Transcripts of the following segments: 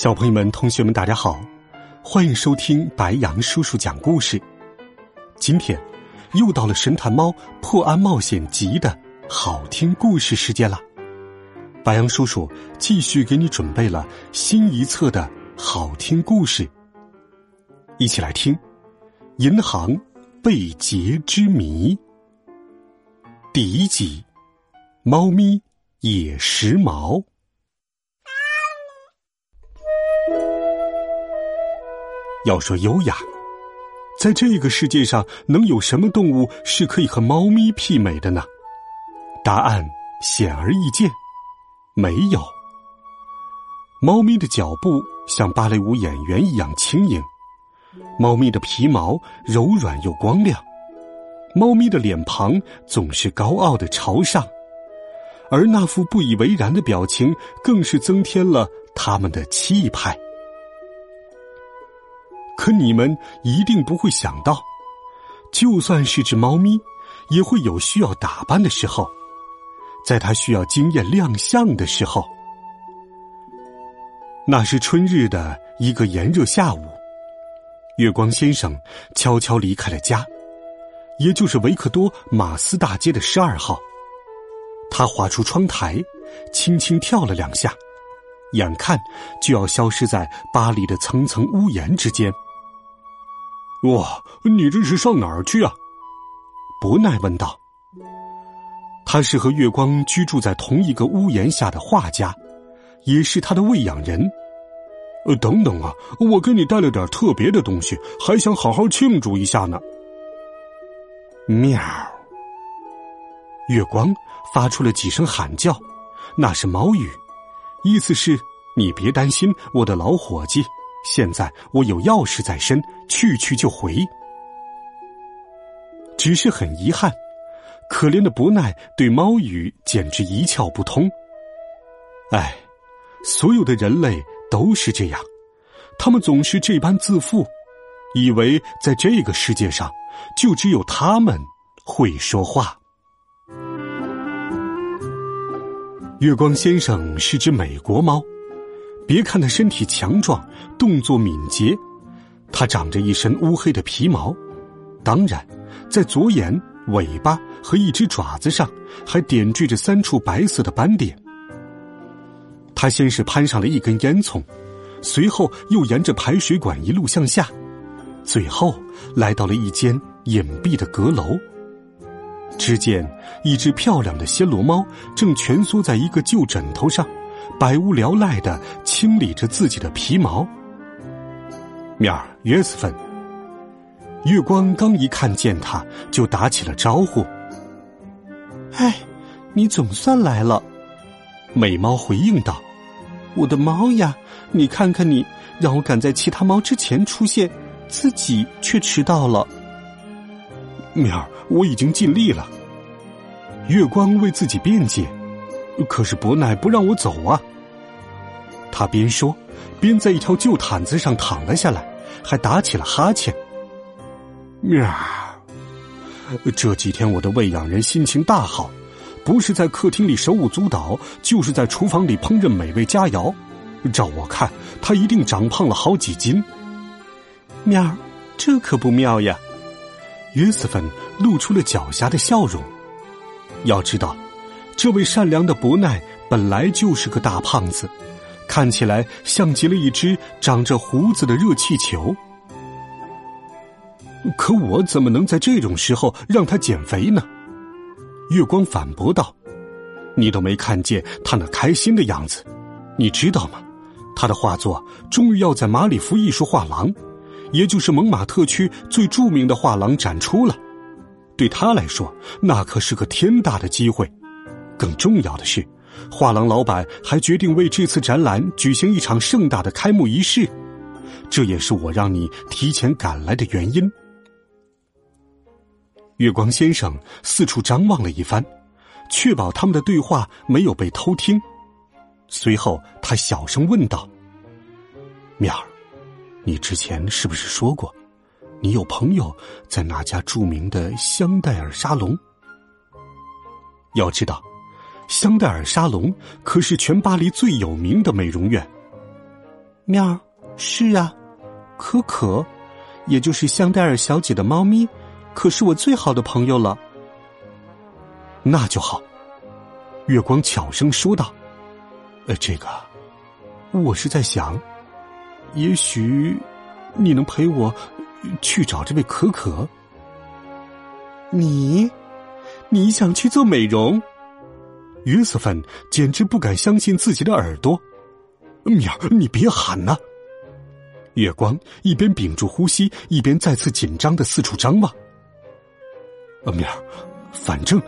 小朋友们、同学们，大家好，欢迎收听白杨叔叔讲故事。今天又到了《神探猫破案冒险集》的好听故事时间了。白杨叔叔继续给你准备了新一册的好听故事，一起来听《银行被劫之谜》第一集：猫咪也时髦。要说优雅，在这个世界上能有什么动物是可以和猫咪媲美的呢？答案显而易见，没有。猫咪的脚步像芭蕾舞演员一样轻盈，猫咪的皮毛柔软又光亮，猫咪的脸庞总是高傲的朝上，而那副不以为然的表情更是增添了它们的气派。可你们一定不会想到，就算是只猫咪，也会有需要打扮的时候。在它需要惊艳亮相的时候，那是春日的一个炎热下午，月光先生悄悄离开了家，也就是维克多马斯大街的十二号。他滑出窗台，轻轻跳了两下，眼看就要消失在巴黎的层层屋檐之间。哇，你这是上哪儿去啊？伯奈问道。他是和月光居住在同一个屋檐下的画家，也是他的喂养人。呃，等等啊，我给你带了点特别的东西，还想好好庆祝一下呢。喵！月光发出了几声喊叫，那是猫语，意思是你别担心，我的老伙计。现在我有钥匙在身，去去就回。只是很遗憾，可怜的伯奈对猫语简直一窍不通。唉，所有的人类都是这样，他们总是这般自负，以为在这个世界上就只有他们会说话。月光先生是只美国猫。别看它身体强壮，动作敏捷，它长着一身乌黑的皮毛，当然，在左眼、尾巴和一只爪子上还点缀着三处白色的斑点。他先是攀上了一根烟囱，随后又沿着排水管一路向下，最后来到了一间隐蔽的阁楼。只见一只漂亮的暹罗猫正蜷缩在一个旧枕头上。百无聊赖的清理着自己的皮毛。面儿约瑟芬，月光刚一看见他，就打起了招呼。哎，你总算来了，美猫回应道：“我的猫呀，你看看你，让我赶在其他猫之前出现，自己却迟到了。”面儿，我已经尽力了。月光为自己辩解。可是伯奈不让我走啊！他边说，边在一条旧毯子上躺了下来，还打起了哈欠。喵！这几天我的喂养人心情大好，不是在客厅里手舞足蹈，就是在厨房里烹饪美味佳肴。照我看，他一定长胖了好几斤。喵，这可不妙呀！约瑟芬露出了狡黠的笑容。要知道。这位善良的伯奈本来就是个大胖子，看起来像极了一只长着胡子的热气球。可我怎么能在这种时候让他减肥呢？月光反驳道：“你都没看见他那开心的样子，你知道吗？他的画作终于要在马里夫艺术画廊，也就是蒙马特区最著名的画廊展出了。对他来说，那可是个天大的机会。”更重要的是，画廊老板还决定为这次展览举行一场盛大的开幕仪式，这也是我让你提前赶来的原因。月光先生四处张望了一番，确保他们的对话没有被偷听。随后，他小声问道：“面儿，你之前是不是说过，你有朋友在那家著名的香奈儿沙龙？要知道。”香奈儿沙龙可是全巴黎最有名的美容院。喵，是啊，可可，也就是香奈儿小姐的猫咪，可是我最好的朋友了。那就好，月光悄声说道：“呃，这个，我是在想，也许你能陪我去找这位可可。你，你想去做美容？”约瑟芬简直不敢相信自己的耳朵，米儿，你别喊呐！月光一边屏住呼吸，一边再次紧张的四处张望。米儿，反正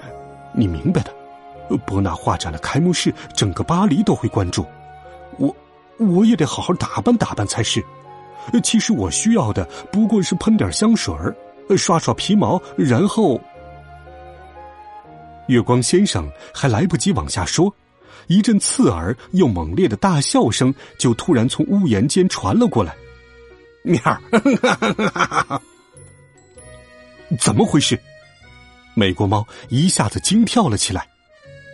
你明白的，伯纳画展的开幕式，整个巴黎都会关注，我我也得好好打扮打扮才是。其实我需要的不过是喷点香水儿，刷刷皮毛，然后。月光先生还来不及往下说，一阵刺耳又猛烈的大笑声就突然从屋檐间传了过来。面儿，怎么回事？美国猫一下子惊跳了起来。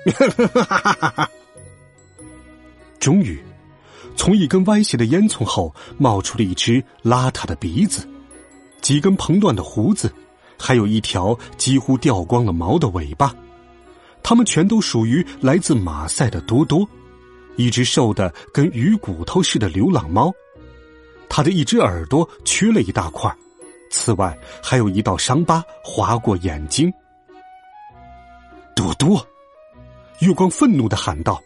终于，从一根歪斜的烟囱后冒出了一只邋遢的鼻子，几根蓬乱的胡子，还有一条几乎掉光了毛的尾巴。他们全都属于来自马赛的多多，一只瘦的跟鱼骨头似的流浪猫。它的一只耳朵缺了一大块，此外还有一道伤疤划过眼睛。多多，月光愤怒的喊道：“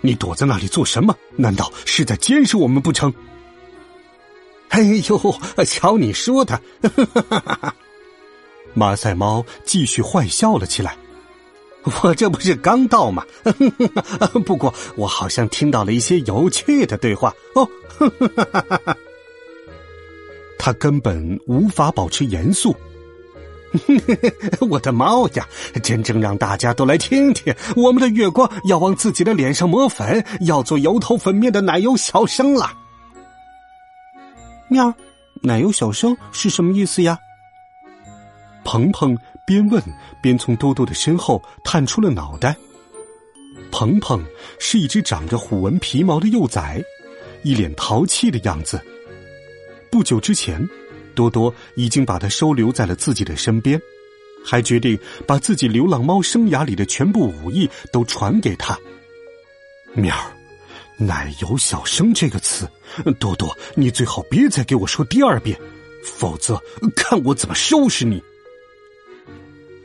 你躲在那里做什么？难道是在监视我们不成？”哎呦，瞧你说的！马赛猫继续坏笑了起来。我这不是刚到吗？不过我好像听到了一些有趣的对话哦。他根本无法保持严肃。我的猫呀，真正让大家都来听听，我们的月光要往自己的脸上抹粉，要做油头粉面的奶油小生了。喵，奶油小生是什么意思呀？鹏鹏。边问边从多多的身后探出了脑袋。鹏鹏是一只长着虎纹皮毛的幼崽，一脸淘气的样子。不久之前，多多已经把它收留在了自己的身边，还决定把自己流浪猫生涯里的全部武艺都传给他。喵儿，奶油小生这个词，多多，你最好别再给我说第二遍，否则看我怎么收拾你。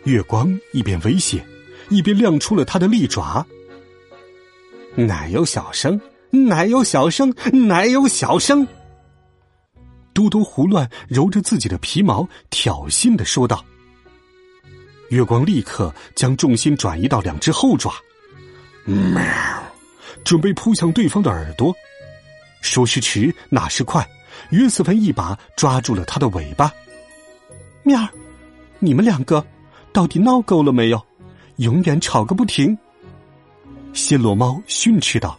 月光一边威胁，一边亮出了他的利爪。奶油小生，奶油小生，奶油小生。嘟嘟胡乱揉着自己的皮毛，挑衅的说道。月光立刻将重心转移到两只后爪，喵，准备扑向对方的耳朵。说时迟，那时快，约瑟芬一把抓住了他的尾巴。喵，你们两个。到底闹够了没有？永远吵个不停。暹罗猫训斥道：“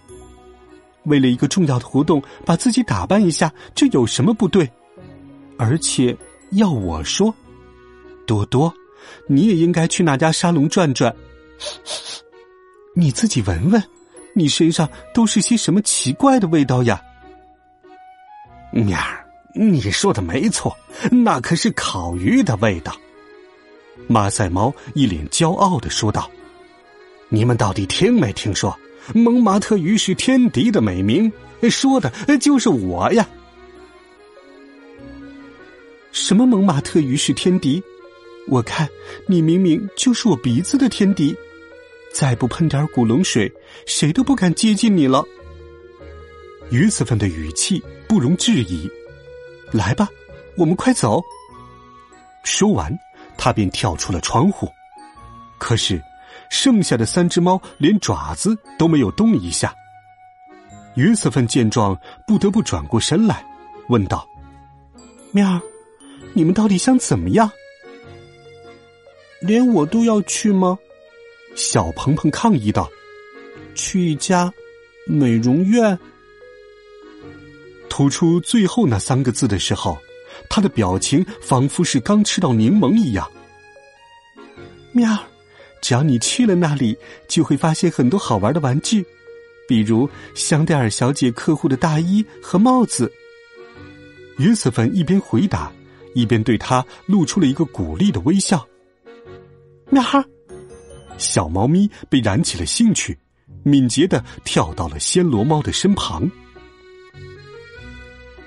为了一个重要的活动，把自己打扮一下，这有什么不对？而且要我说，多多，你也应该去那家沙龙转转。你自己闻闻，你身上都是些什么奇怪的味道呀？”喵儿，你说的没错，那可是烤鱼的味道。马赛猫一脸骄傲的说道：“你们到底听没听说，蒙马特鱼是天敌的美名？说的就是我呀！什么蒙马特鱼是天敌？我看你明明就是我鼻子的天敌，再不喷点古龙水，谁都不敢接近你了。”约瑟芬的语气不容置疑。来吧，我们快走。说完。他便跳出了窗户，可是剩下的三只猫连爪子都没有动一下。约瑟芬见状，不得不转过身来，问道：“喵儿，你们到底想怎么样？连我都要去吗？”小鹏鹏抗议道：“去一家美容院。”吐出最后那三个字的时候，他的表情仿佛是刚吃到柠檬一样。喵儿，只要你去了那里，就会发现很多好玩的玩具。比如香黛尔小姐客户的大衣和帽子。约瑟芬一边回答，一边对他露出了一个鼓励的微笑。喵儿，小猫咪被燃起了兴趣，敏捷的跳到了暹罗猫的身旁。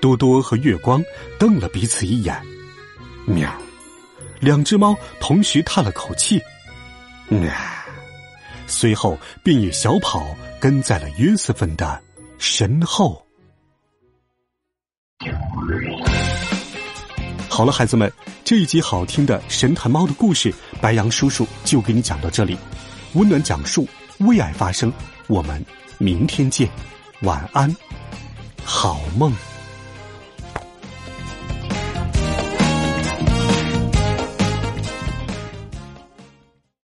多多和月光瞪了彼此一眼，喵，两只猫同时叹了口气，喵，随后便也小跑。跟在了约瑟芬的身后。好了，孩子们，这一集好听的神探猫的故事，白羊叔叔就给你讲到这里。温暖讲述，为爱发声。我们明天见，晚安，好梦。